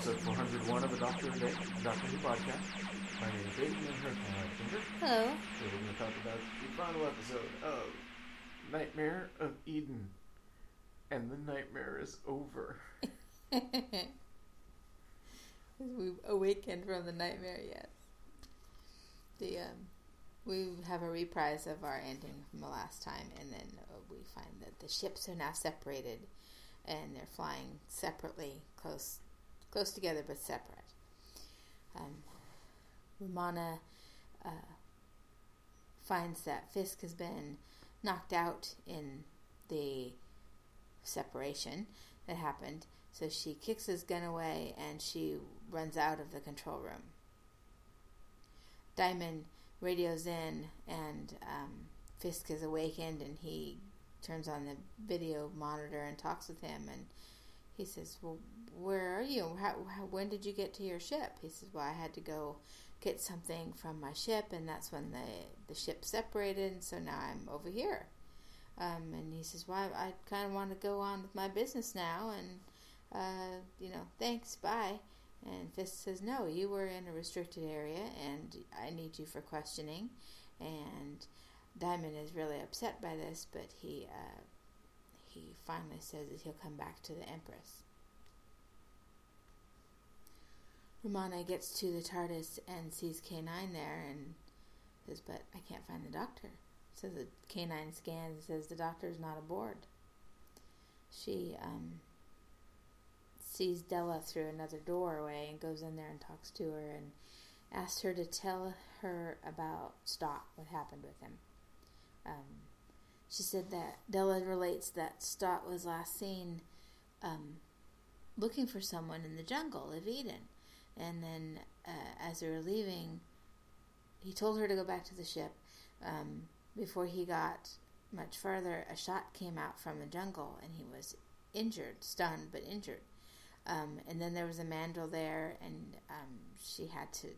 Episode 401 of the Doctor A Day, Doctor Who podcast. My name is Dayton and her Ginger. Hello. So we're going to talk about the final episode of Nightmare of Eden. And the nightmare is over. We've awakened from the nightmare yet. The um, we have a reprise of our ending from the last time, and then uh, we find that the ships are now separated, and they're flying separately, close, close together but separate. Um, Romana uh, finds that Fisk has been knocked out in the separation that happened, so she kicks his gun away and she runs out of the control room. Dymond radios in, and um, Fisk is awakened, and he turns on the video monitor and talks with him, and he says, "Well, where are you? How, how, when did you get to your ship?" He says, "Well, I had to go get something from my ship, and that's when the the ship separated, and so now I'm over here." Um, and he says, "Well, I, I kind of want to go on with my business now, and uh, you know, thanks, bye." And Fisk says, No, you were in a restricted area and I need you for questioning. And Dymond is really upset by this, but he, uh, he finally says that he'll come back to the Empress. Romana gets to the TARDIS and sees K9 there and says, But I can't find the doctor. So the K9 scans and says the doctor's not aboard. She, um, sees Della through another doorway and goes in there and talks to her and asks her to tell her about Stott, what happened with him. Um, she said that Della relates that Stott was last seen um, looking for someone in the jungle of Eden. And then uh, as they were leaving, he told her to go back to the ship. Um, before he got much farther, a shot came out from the jungle and he was injured, stunned, but injured. Um, and then there was a mandrel there, and um, she had to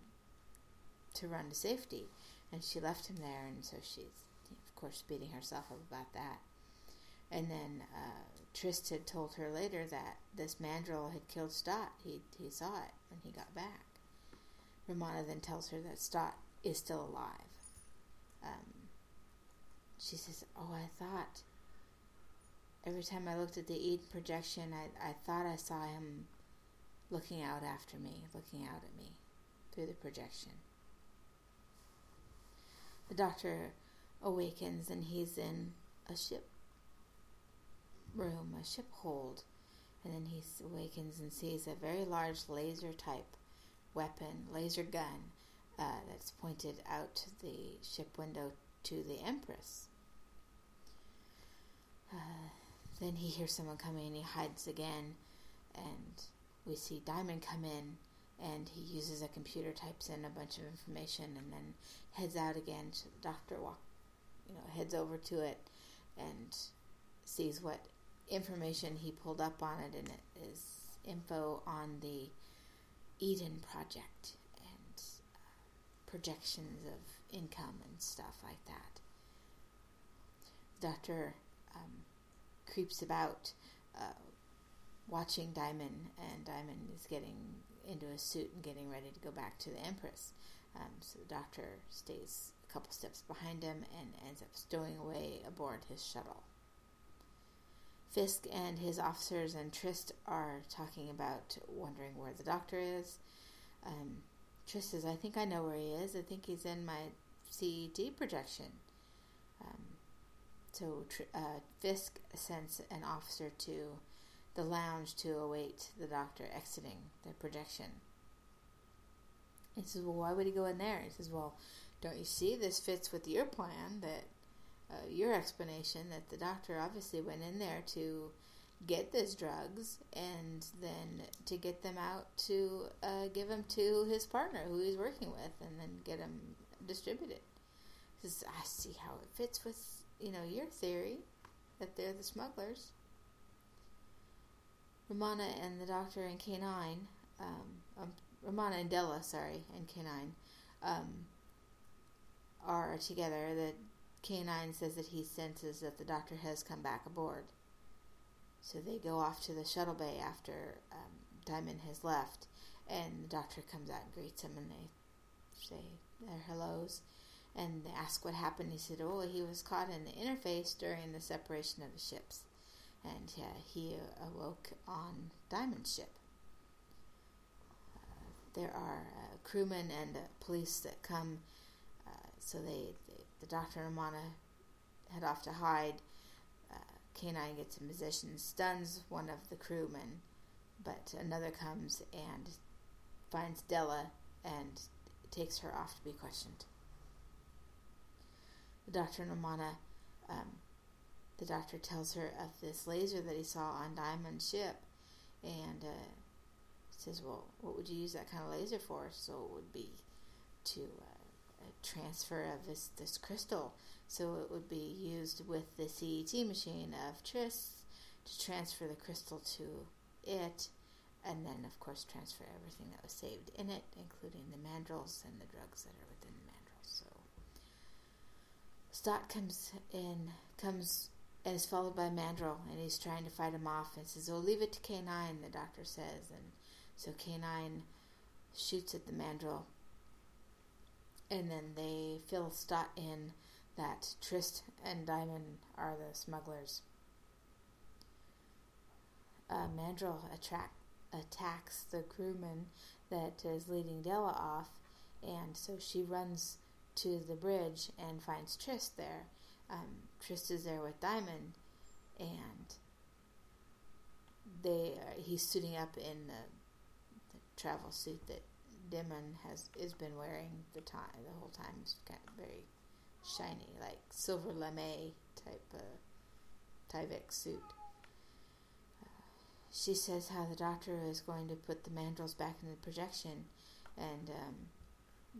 to run to safety, and she left him there, and so she's of course beating herself up about that. And then uh, Tryst had told her later that this mandrel had killed Stott. He he saw it when he got back. Romana then tells her that Stott is still alive. Um, she says, "Oh, I thought." Every time I looked at the Eden projection, I, I thought I saw him looking out after me, looking out at me through the projection. The doctor awakens and he's in a ship room, a ship hold, and then he awakens and sees a very large laser type weapon, laser gun, uh, that's pointed out the ship window to the Empress. Uh, then he hears someone coming and he hides again. And we see Dymond come in and he uses a computer, types in a bunch of information, and then heads out again. So the doctor walk, you know, heads over to it and sees what information he pulled up on it, and it is info on the Eden project and uh, projections of income and stuff like that. Doctor um, creeps about uh, watching Dymond, and Dymond is getting into a suit and getting ready to go back to the Empress. Um, so the doctor stays a couple steps behind him and ends up stowing away aboard his shuttle. Fisk and his officers and Tryst are talking about wondering where the doctor is. Um, Tryst says, I think I know where he is. I think he's in my CET projection. Um, so uh, Fisk sends an officer to the lounge to await the doctor exiting the projection. He says, Well, why would he go in there? He says, Well, don't you see this fits with your plan that uh, your explanation that the doctor obviously went in there to get these drugs and then to get them out to uh, give them to his partner who he's working with and then get them distributed. Says, I see how it fits with you know, your theory that they're the smugglers. Romana and the doctor and K9, um, um, Romana and Della, sorry, and K9, um, are together. The K9 says that he senses that the doctor has come back aboard. So they go off to the shuttle bay after um, Dymond has left, and the doctor comes out and greets him, and they say their hellos, and they ask what happened. He said, "Oh, he was caught in the interface during the separation of the ships, and uh, he awoke on Dymond's ship." Uh, there are uh, crewmen and uh, police that come, uh, so they, they, the doctor and Romana head off to hide. Uh, K9 gets in position, stuns one of the crewmen, but another comes and finds Della and takes her off to be questioned. The doctor and Romana, um, the doctor tells her of this laser that he saw on Dymond's ship, and uh, says, "Well, what would you use that kind of laser for?" So it would be to uh, transfer of this this crystal. So it would be used with the CET machine of Tris to transfer the crystal to it and then of course transfer everything that was saved in it, including the mandrels and the drugs that are within the mandrels. So Stott comes in, comes and is followed by Mandrel, and he's trying to fight him off and says, "Oh, leave it to K nine," the doctor says, and so K nine shoots at the Mandrel, and then they fill Stott in that Tryst and Dymond are the smugglers. Uh, Mandrel attract attacks the crewman that is leading Della off, and so she runs to the bridge and finds Tryst there. Um, Tryst is there with Dymond, and they he's suiting up in the, the travel suit that Demon has is been wearing the time the whole time. It's kind of very shiny, like silver lame type of Tyvek suit she says how the doctor is going to put the mandrels back in the projection, and um,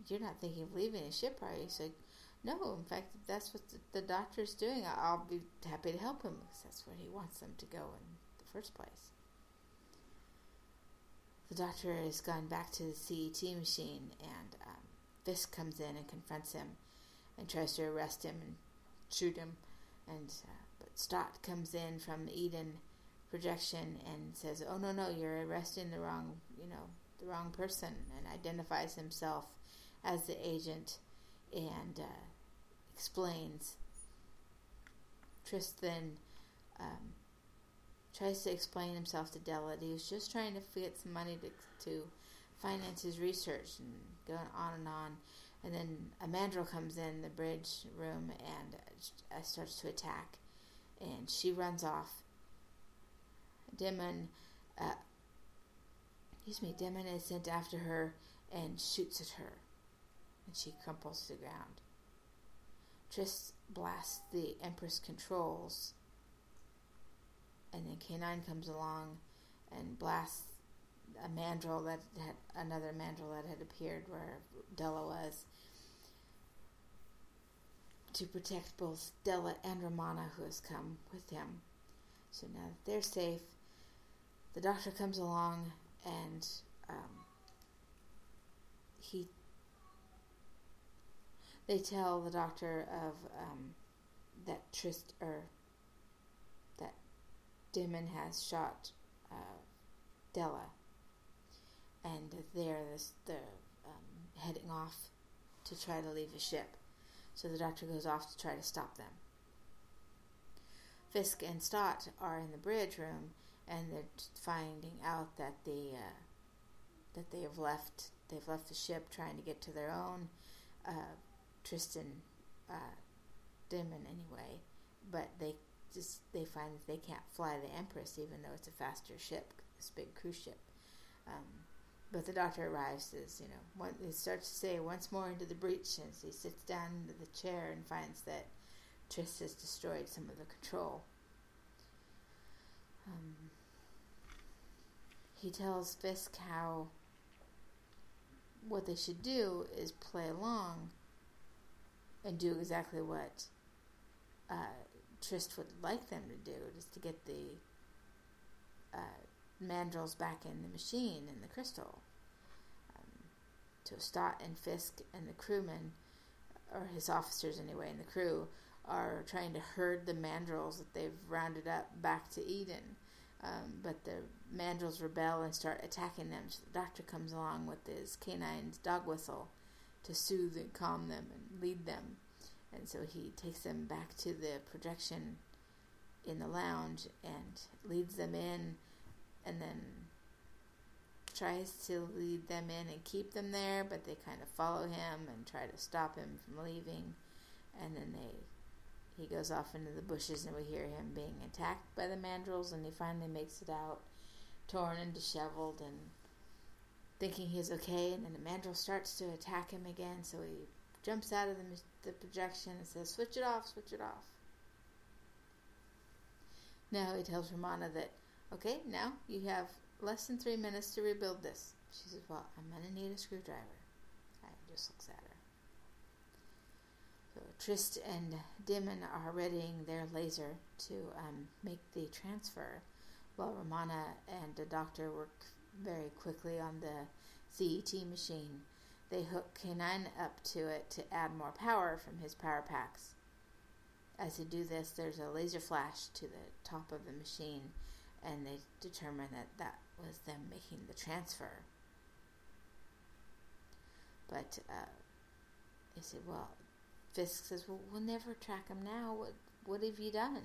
you're not thinking of leaving the ship, are you? So, no. In fact, that's what the, the doctor's doing. I'll be happy to help him because that's where he wants them to go in the first place. The doctor has gone back to the CET machine, and um, Fisk comes in and confronts him, and tries to arrest him and shoot him, and uh, but Stott comes in from the Eden projection and says, "Oh no, no, you're arresting the wrong, you know, the wrong person," and identifies himself as the agent and uh, explains. Tristan um, tries to explain himself to Della that he was just trying to get some money to, to finance his research and going on and on. And then a mandrel comes in the bridge room and uh, starts to attack. And she runs off Demon, uh, excuse me, Demon is sent after her and shoots at her, and she crumples to the ground. Tris blasts the Empress controls, and then K9 comes along and blasts a mandrel that had another mandrel that had appeared where Della was to protect both Della and Romana, who has come with him. So now that they're safe, the doctor comes along and um, he they tell the doctor of um, that Tryst or that Demon has shot uh, Della, and they're this, they're um, heading off to try to leave the ship. So the doctor goes off to try to stop them. Fisk and Stott are in the bridge room and they're finding out that the uh, that they have left they've left the ship trying to get to their own uh, Tristan uh, Demon anyway, but they just they find that they can't fly the Empress even though it's a faster ship, this big cruise ship. Um, but the doctor arrives, says, you know, one, he starts to say once more into the breach, and he sits down into the chair and finds that Tris has destroyed some of the control. Um, he tells Fisk how what they should do is play along and do exactly what uh, Tryst would like them to do, is to get the uh, mandrels back in the machine in the crystal. Um, so Stott and Fisk and the crewmen, or his officers anyway, and the crew are trying to herd the mandrels that they've rounded up back to Eden. Um, but the mandrels rebel and start attacking them. So the doctor comes along with his K9's dog whistle to soothe and calm them and lead them. And so he takes them back to the projection in the lounge and leads them in and then tries to lead them in and keep them there, but they kind of follow him and try to stop him from leaving. And then they he goes off into the bushes and we hear him being attacked by the mandrels and he finally makes it out torn and disheveled and thinking he's okay and then the mandrel starts to attack him again so he jumps out of the, the projection and says switch it off switch it off. Now he tells romana that okay now you have less than three minutes to rebuild this. She says well i'm going to need a screwdriver. I just looks at her. So Trist and Damon are readying their laser to um, make the transfer, while Romana and the doctor work very quickly on the CET machine. They hook K9 up to it to add more power from his power packs. As they do this, there's a laser flash to the top of the machine, and they determine that that was them making the transfer. But uh, they said, well, Fisk says, "Well, we'll never track him now. What what have you done?"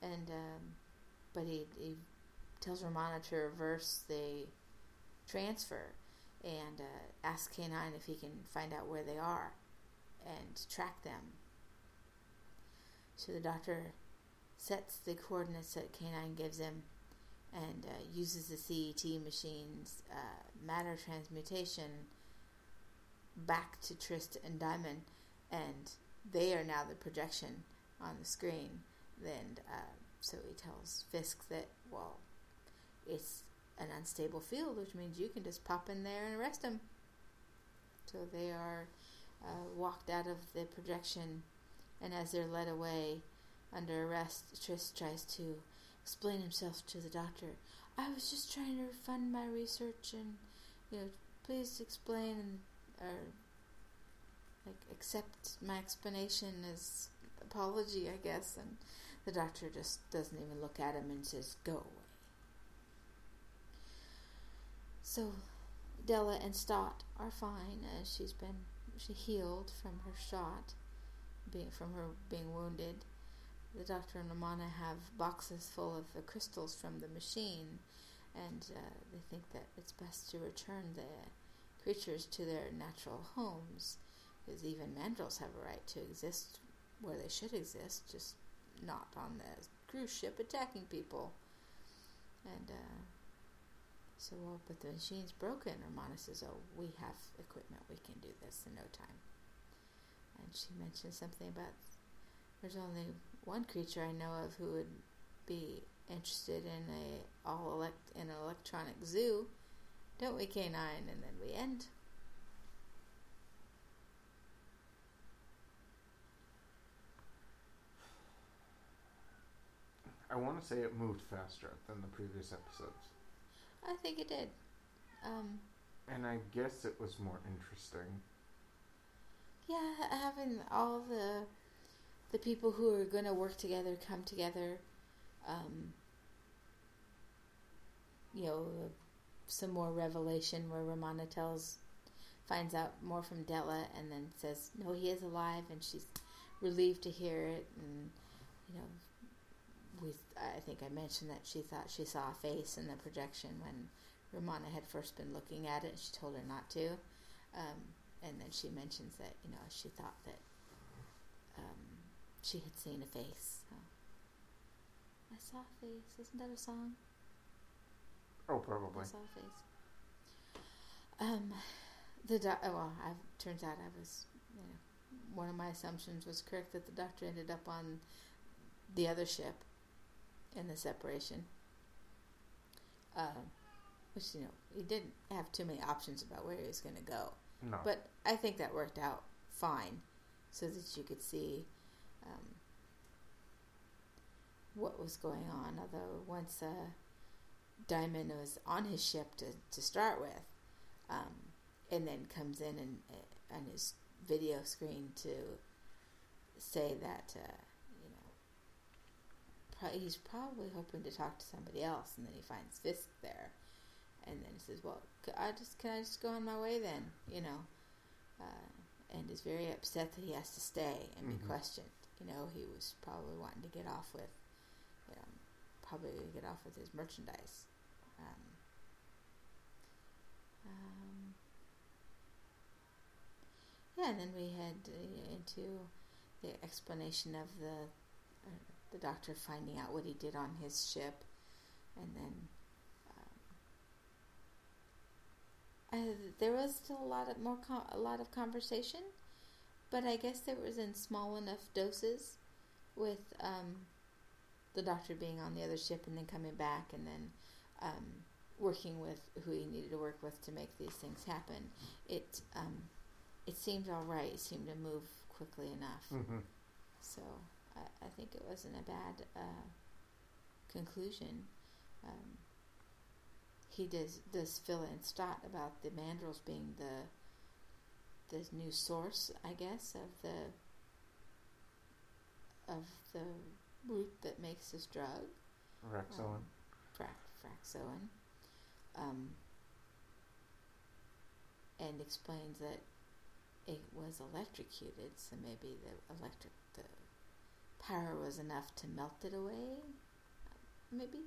And um, but he he tells Romana to reverse the transfer and uh, asks K9 if he can find out where they are and track them. So the doctor sets the coordinates that K9 gives him and uh, uses the CET machine's uh, matter transmutation back to Tryst and Dymond and they are now the projection on the screen. Then, uh, so he tells Fisk that, well, it's an unstable field, which means you can just pop in there and arrest them. So they are uh, walked out of the projection, and as they're led away under arrest, Tris tries to explain himself to the doctor. I was just trying to fund my research, and you know, please explain and or like accept my explanation as apology, I guess. And the doctor just doesn't even look at him and says, "Go away." So Della and Stott are fine as she's been she healed from her shot, being from her being wounded. The doctor and Romana have boxes full of the crystals from the machine, and uh, they think that it's best to return the creatures to their natural homes because even mandrels have a right to exist where they should exist, just not on the cruise ship attacking people. And uh, so, well, but the machine's broken. Romana says, "Oh, we have equipment. We can do this in no time." And she mentioned something about there's only one creature I know of who would be interested in a all elect in an electronic zoo, don't we, K9? And then we end. I want to say it moved faster than the previous episodes. I think it did. Um, and I guess it was more interesting. Yeah, having all the the people who are going to work together come together. Um, you know, some more revelation where Romana tells, finds out more from Della, and then says, "No, he is alive," and she's relieved to hear it, and you know, we I think I mentioned that she thought she saw a face in the projection when Romana had first been looking at it. She told her not to, um, and then she mentions that you know she thought that um, she had seen a face. So. I saw a face. Isn't that a song? Oh, probably. I saw a face. Um, the do- oh, well, I turns out I was, you know, one of my assumptions was correct that the doctor ended up on the other ship in the separation. Um, which you know he didn't have too many options about where he was going to go. No. But I think that worked out fine, so that you could see um, what was going on. Although once uh, Dymond was on his ship to, to start with, um, and then comes in and uh, on his video screen to say that uh, pro- he's probably hoping to talk to somebody else, and then he finds Fisk there, and then he says, "Well, c- I just can I just go on my way then?" You know, uh, and is very upset that he has to stay and Mhm. be questioned. You know, he was probably wanting to get off with, you know, probably going to get off with his merchandise. Um, um, yeah, and then we head uh, into the explanation of the uh, the doctor finding out what he did on his ship, and then um, uh, there was still a lot of more com- a lot of conversation, but I guess it was in small enough doses, with um, the doctor being on the other ship and then coming back and then um, working with who he needed to work with to make these things happen. It um, it seemed all right. It seemed to move quickly enough. Mm-hmm. So I, I think it wasn't a bad uh, conclusion. Um, he does does fill in Stott about the mandrels being the the new source, I guess, of the of the root that makes this drug, Rexoan. Um, frac- vraxoin, um, and explains that it was electrocuted, so maybe the electric the power was enough to melt it away, maybe.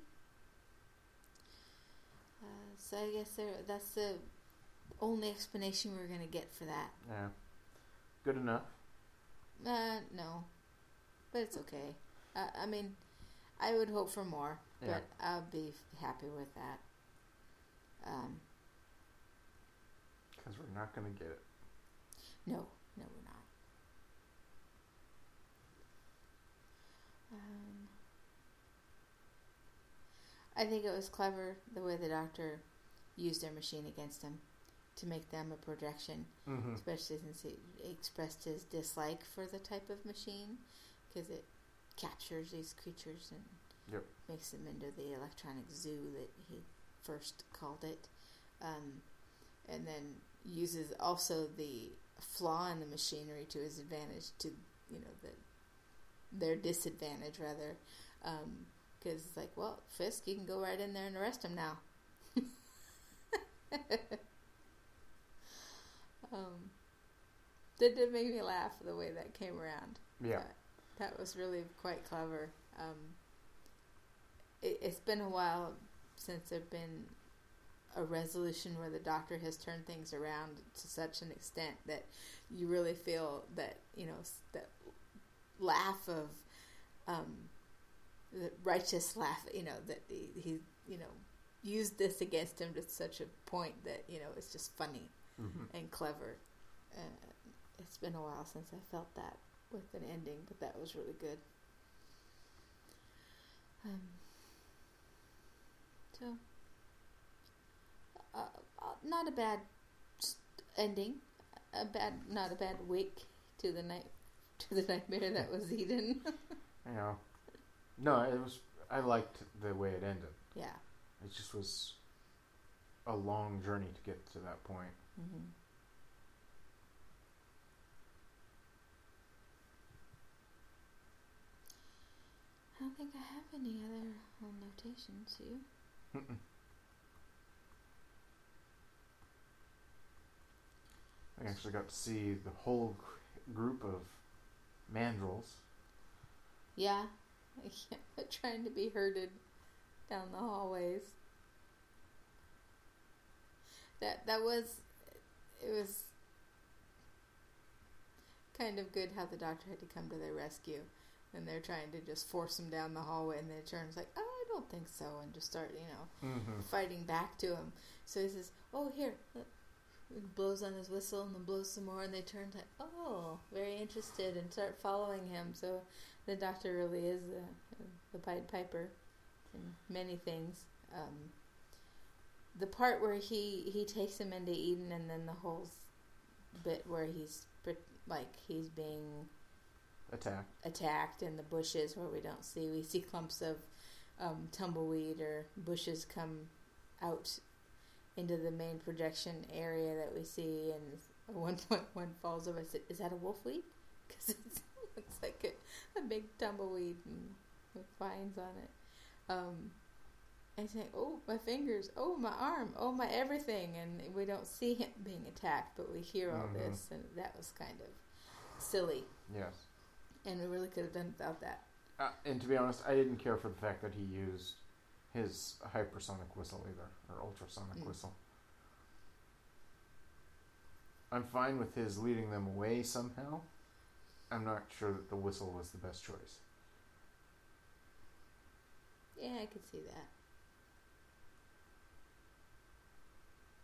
Uh, so I guess there, that's the only explanation we're gonna get for that. yeah. Good enough. Uh, no, but it's okay. Uh, I mean, I would hope for more, Yeah. but I'll be happy with that. Um, Because we're not going to get it. no, no, we're not. Um, I think it was clever the way the doctor used their machine against him to make them a projection, Mm-hmm. especially since he expressed his dislike for the type of machine because it captures these creatures and Yep. makes them into the electronic zoo that he first called it. Um, and then uses also the flaw in the machinery to his advantage to you know the their disadvantage rather because it's like well Fisk you can go right in there and arrest him now um, that did make me laugh the way that came around Yeah. But that was really quite clever. Um, it, it's been a while since there's been a resolution where the doctor has turned things around to such an extent that you really feel that you know that laugh of um, the righteous laugh. You know that he, he you know used this against him to such a point that you know it's just funny Mm-hmm. and clever. Uh, it's been a while since I felt that with an ending, but that was really good. Um, so, uh, uh, not a bad ending. A bad, not a bad wake to the night, to the nightmare that was Eden. Yeah. No, it was. I liked the way it ended. yeah. It just was a long journey to get to that point. Mm-hmm. I don't think I have any other notations. You? Mm-mm. I actually got to see the whole group of mandrels. Yeah, trying to be herded down the hallways. That that was it was kind of good how the doctor had to come to their rescue, and they're trying to just force him down the hallway, and then it turns like, oh, I don't think so, and just start you know Mm-hmm. fighting back to him. So he says, "Oh, here." Look." He blows on his whistle and then blows some more, and they turn like, "Oh, very interested," and start following him. So the doctor really is the the Pied Piper in many things. Um, the part where he he takes him into Eden, and then the whole bit where he's like he's being Attack. attacked in the bushes where we don't see. We see clumps of um, tumbleweed or bushes come out into the main projection area that we see, and at one point one falls over. I said, "Is that a wolfweed?" Because it looks like a, a big tumbleweed. And with vines on it. Um, and saying, "Oh, my fingers! Oh, my arm! Oh, my everything!" And we don't see him being attacked, but we hear all Mhm. this, and that was kind of silly. Yes. And we really could have done without that. Uh, and to be honest, I didn't care for the fact that he used his hypersonic whistle either, or ultrasonic Mm. whistle. I'm fine with his leading them away somehow. I'm not sure that the whistle was the best choice. Yeah, I could see that.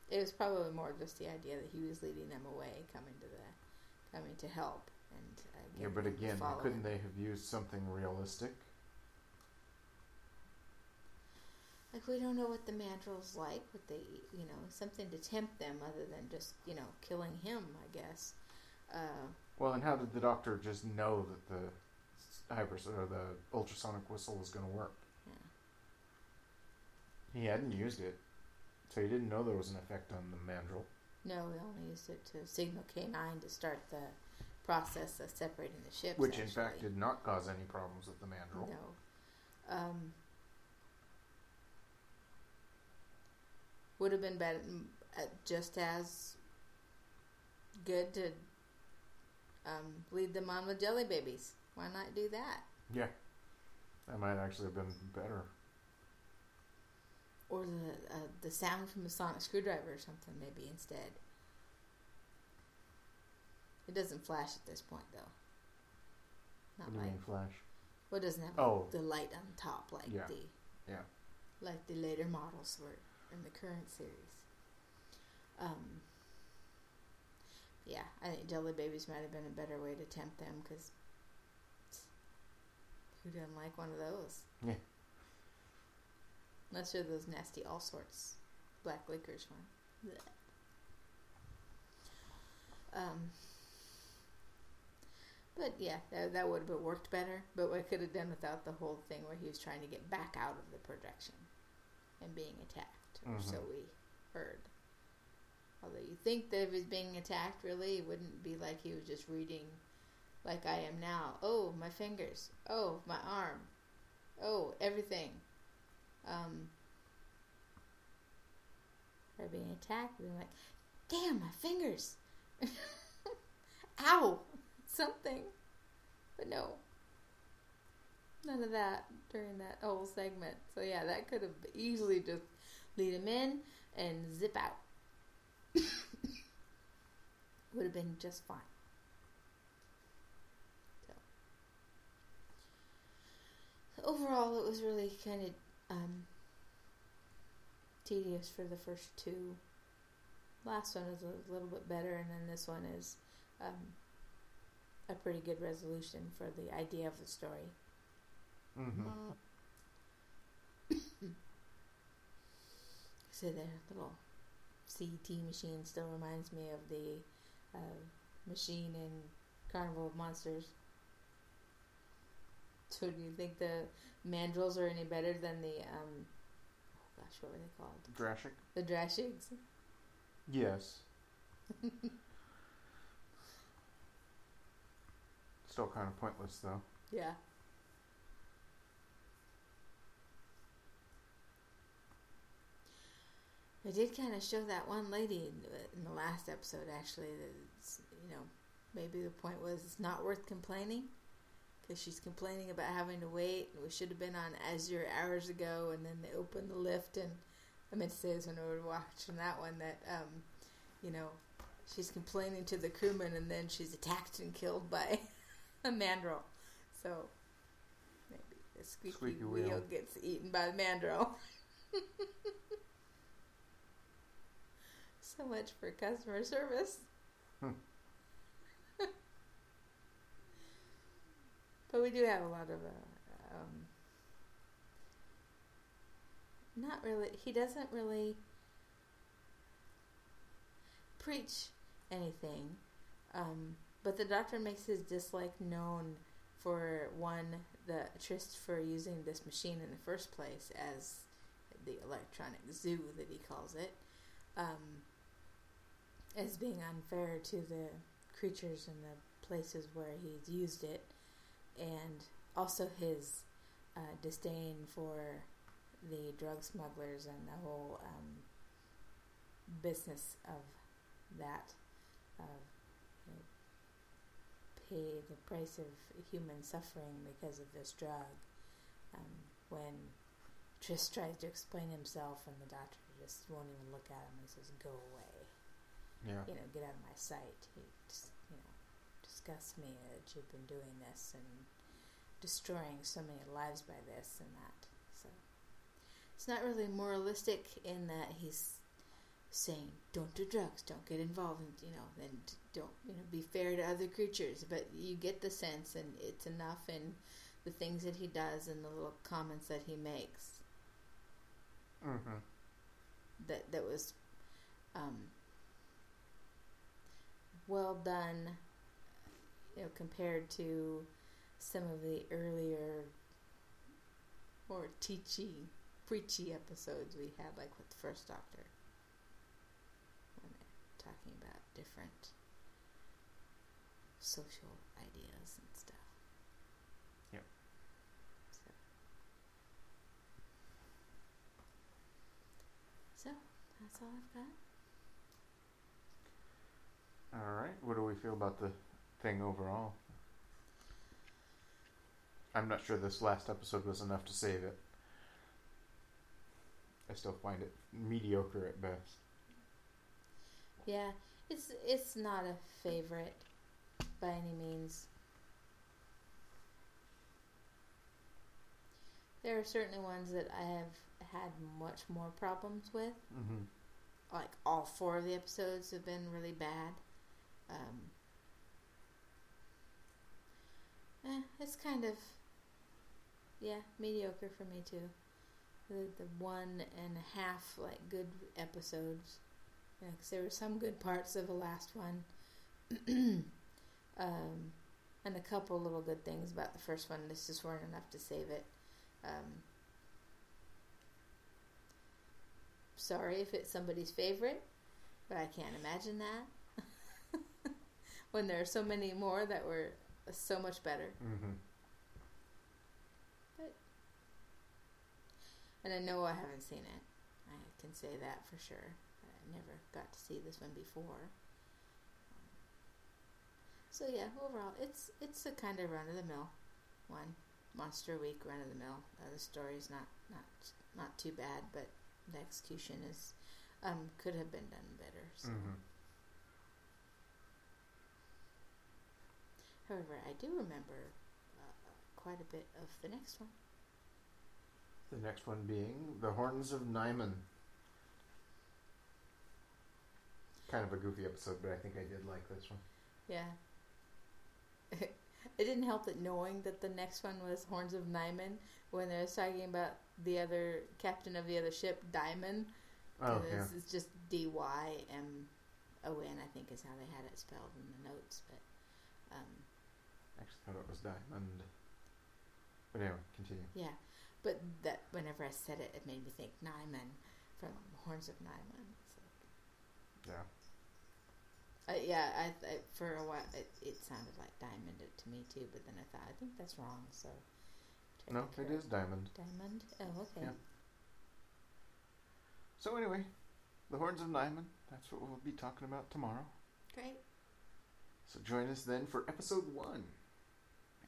It was probably more just the idea that he was leading them away, coming to the, coming to help, and uh, Yeah, but again, couldn't him. they have used something realistic? Like we don't know what the mandrel's like, what they, you know, something to tempt them other than just, you know, killing him. I guess. Uh, Well, and how did the doctor just know that the hypers or the ultrasonic whistle was going to work? yeah. He hadn't used it, so he didn't know there was an effect on the mandrel. No, we only used it to signal K nine to start the process of separating the ships. Which, in fact, did not cause any problems with the mandrel. No. Um, would have been better, mm, uh, just as good to um, lead them on with jelly babies. Why not do that? Yeah, that might actually have been better. Or the uh, the sound from the sonic screwdriver or something, maybe instead. It doesn't flash at this point, though. Not what do you like mean, Flash? well, it doesn't have Oh. the light on top like Yeah. the Yeah. like the later models were in the current series. Um, yeah, I think Jelly Babies might have been a better way to tempt them because who doesn't like one of those? Yeah. Unless you're those nasty all sorts black licorice one. Blech. Um, but yeah, that, that would have worked better. But we could have done without the whole thing where he was trying to get back out of the projection and being attacked, or so Mhm. we heard. Although you think that if he's being attacked, really, it wouldn't be like he was just reading like I am now. Oh, my fingers. Oh, my arm. Oh, everything. Um, are being attacked, being like, damn, my fingers. Ow! Something. But no. None of that during that whole segment. So yeah, that could have easily just lead him in and zip out. Would have been just fine. So. so overall, it was really kind of um, tedious for the first two. Last one is a little bit better, and then this one is um, a pretty good resolution for the idea of the story. Mm-hmm. So the little CT machine still reminds me of the uh, machine in Carnival of Monsters. So do you think the mandrels are any better than the um, oh gosh, what were they called? Drashic? The Drashigs. Yes. Still kind of pointless, though. Yeah. They did kind of show that one lady in the, in the last episode, actually. That it's, you know, maybe the point was it's not worth complaining because she's complaining about having to wait. We should have been on Azure hours ago, and then they opened the lift. And I meant to say this when we were watching that one that, um, you know, she's complaining to the crewman, and then she's attacked and killed by a mandrel. So maybe the squeaky, Squeaky wheel. wheel. gets eaten by the mandrel. so much for customer service. Hmm. but we do have a lot of, uh, um, not really. He doesn't really preach anything. Um, but the doctor makes his dislike known for one, the tryst for using this machine in the first place as the electronic zoo that he calls it, um, as being unfair to the creatures and the places where he's used it, and also his uh, disdain for the drug smugglers and the whole um, business of that. Of you know, pay the price of human suffering because of this drug. Um, when Tris tries to explain himself, and the doctor just won't even look at him and says, "Go away." Yeah. you know, get out of my sight. He just, you know, disgusts me that you've been doing this and destroying so many lives by this and that. So it's not really moralistic in that he's saying, "Don't do drugs, don't get involved, in, you know, and don't, you know, be fair to other creatures." But you get the sense, and it's enough in the things that he does and the little comments that he makes Mm-hmm. that that was um, well done, you know, compared to some of the earlier more teachy, preachy episodes we had, like with the first Doctor, when they're talking about different social ideas and stuff. Yep. So, so that's all I've got. All right. What do we feel about the thing overall? I'm not sure this last episode was enough to save it. I still find it mediocre at best. Yeah, it's it's not a favorite by any means. There are certainly ones that I have had much more problems with. Mm-hmm. Like all four of the episodes have been really bad. Um, eh, it's kind of yeah mediocre for me too. The the one and a half like good episodes. Yeah, 'cause there were some good parts of the last one, um, and a couple little good things about the first one. This just weren't enough to save it. Um, sorry if it's somebody's favorite, but I can't imagine that. When there are so many more that were so much better. Mm-hmm. And I know I haven't seen it. I can say that for sure. I never got to see this one before. So yeah, overall, it's it's a kind of run of the mill one. Monster Week run of the mill. Uh, the story's not not not too bad, but the execution is um, could have been done better. So. Mm-hmm. However, I do remember uh, quite a bit of the next one. The next one being the Horns of Nimon. Kind of a goofy episode, but I think I did like this one. Yeah. it didn't help that knowing that the next one was Horns of Nimon when they was talking about the other captain of the other ship, Diamond. Oh yeah. it's, just D Y M O N, I think is how they had it spelled in the notes. But um, actually thought it was Diamond. But anyway, continue. yeah, but that whenever I said it, it made me think Nimon from Horns of Nimon. So, Yeah. uh, yeah, I, I for a while it, it sounded like Diamond to me too, but then I thought I think that's wrong. So No, it correct is Diamond. Diamond. Oh, okay. Yeah. So anyway, the Horns of Nimon. That's what we'll be talking about tomorrow. Great. So join us then for episode one.